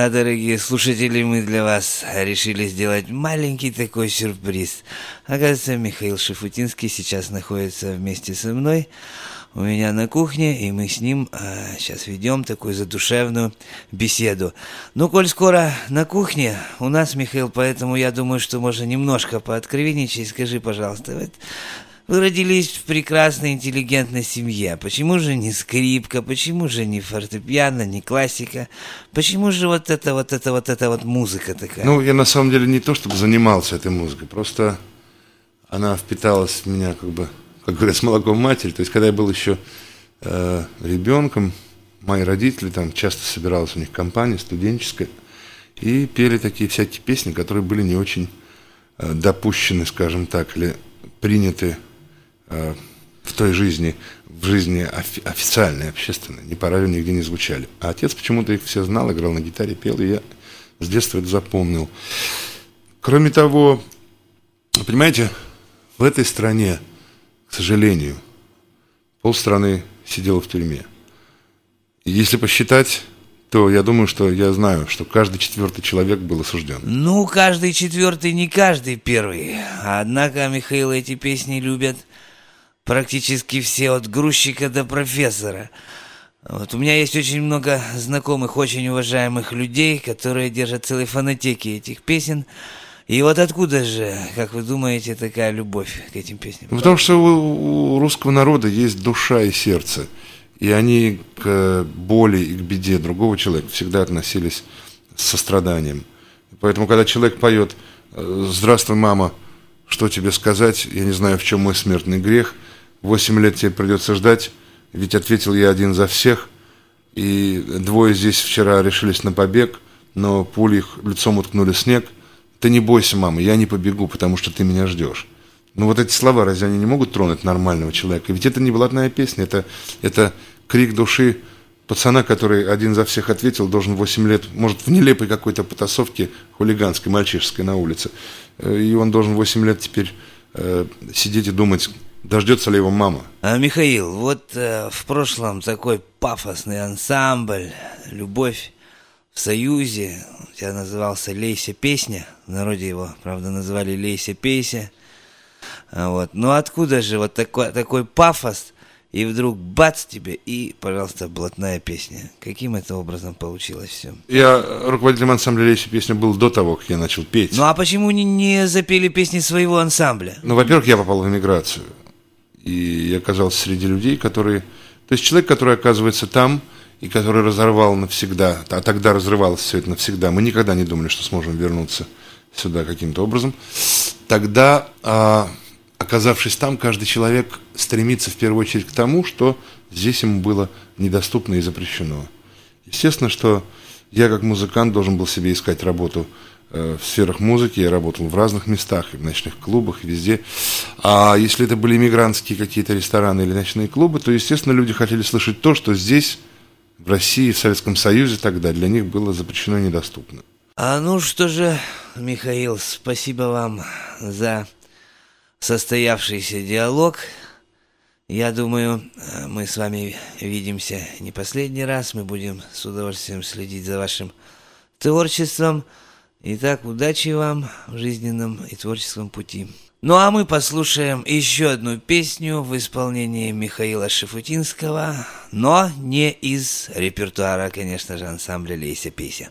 А, дорогие слушатели, мы для вас решили сделать маленький такой сюрприз. Оказывается, Михаил Шифутинский сейчас находится вместе со мной у меня на кухне, и мы с ним а, сейчас ведем такую задушевную беседу. Ну, коль скоро на кухне у нас, Михаил, поэтому я думаю, что можно немножко пооткровенничать. Скажи, пожалуйста, вот вы родились в прекрасной, интеллигентной семье. Почему же не скрипка? Почему же не фортепиано, не классика? Почему же вот это, вот это, вот это вот музыка такая? Ну, я на самом деле не то, чтобы занимался этой музыкой, просто она впиталась в меня, как бы, как говорят, с молоком матери. То есть, когда я был еще э, ребенком, мои родители там часто собиралась у них компания студенческая и пели такие всякие песни, которые были не очень э, допущены, скажем так, или приняты в той жизни, в жизни офи- официальной, общественной, ни по радио нигде не звучали. А отец почему-то их все знал, играл на гитаре, пел, и я с детства это запомнил. Кроме того, понимаете, в этой стране, к сожалению, полстраны сидело в тюрьме. И если посчитать, то я думаю, что я знаю, что каждый четвертый человек был осужден. Ну, каждый четвертый, не каждый первый. Однако, Михаил, эти песни любят практически все, от грузчика до профессора. Вот у меня есть очень много знакомых, очень уважаемых людей, которые держат целые фонотеки этих песен. И вот откуда же, как вы думаете, такая любовь к этим песням? Потому что у, у русского народа есть душа и сердце. И они к боли и к беде другого человека всегда относились с состраданием. Поэтому, когда человек поет «Здравствуй, мама, что тебе сказать? Я не знаю, в чем мой смертный грех», Восемь лет тебе придется ждать, ведь ответил я один за всех. И двое здесь вчера решились на побег, но пули их лицом уткнули снег. Ты не бойся, мама, я не побегу, потому что ты меня ждешь. Ну вот эти слова, разве они не могут тронуть нормального человека? Ведь это не блатная песня, это, это крик души пацана, который один за всех ответил, должен 8 лет, может, в нелепой какой-то потасовке хулиганской, мальчишеской на улице. Э, и он должен 8 лет теперь э, сидеть и думать, Дождется ли его мама? А, Михаил, вот э, в прошлом такой пафосный ансамбль «Любовь в Союзе». У тебя назывался «Лейся песня». В народе его, правда, называли «Лейся песня». А вот. Ну откуда же вот такой, такой пафос, и вдруг бац тебе, и, пожалуйста, блатная песня. Каким это образом получилось все? Я руководителем ансамбля «Лейся песня» был до того, как я начал петь. Ну а почему не, не запели песни своего ансамбля? Ну, во-первых, я попал в эмиграцию и я оказался среди людей, которые... То есть человек, который оказывается там, и который разорвал навсегда, а тогда разрывалось все это навсегда, мы никогда не думали, что сможем вернуться сюда каким-то образом, тогда, а, оказавшись там, каждый человек стремится в первую очередь к тому, что здесь ему было недоступно и запрещено. Естественно, что я как музыкант должен был себе искать работу в сферах музыки, я работал в разных местах, и в ночных клубах, и везде. А если это были мигрантские какие-то рестораны или ночные клубы, то, естественно, люди хотели слышать то, что здесь, в России, в Советском Союзе тогда для них было запрещено и недоступно. А ну что же, Михаил, спасибо вам за состоявшийся диалог. Я думаю, мы с вами видимся не последний раз. Мы будем с удовольствием следить за вашим творчеством. Итак, удачи вам в жизненном и творческом пути. Ну а мы послушаем еще одну песню в исполнении Михаила Шифутинского, но не из репертуара, конечно же, ансамбля Лейся Песя.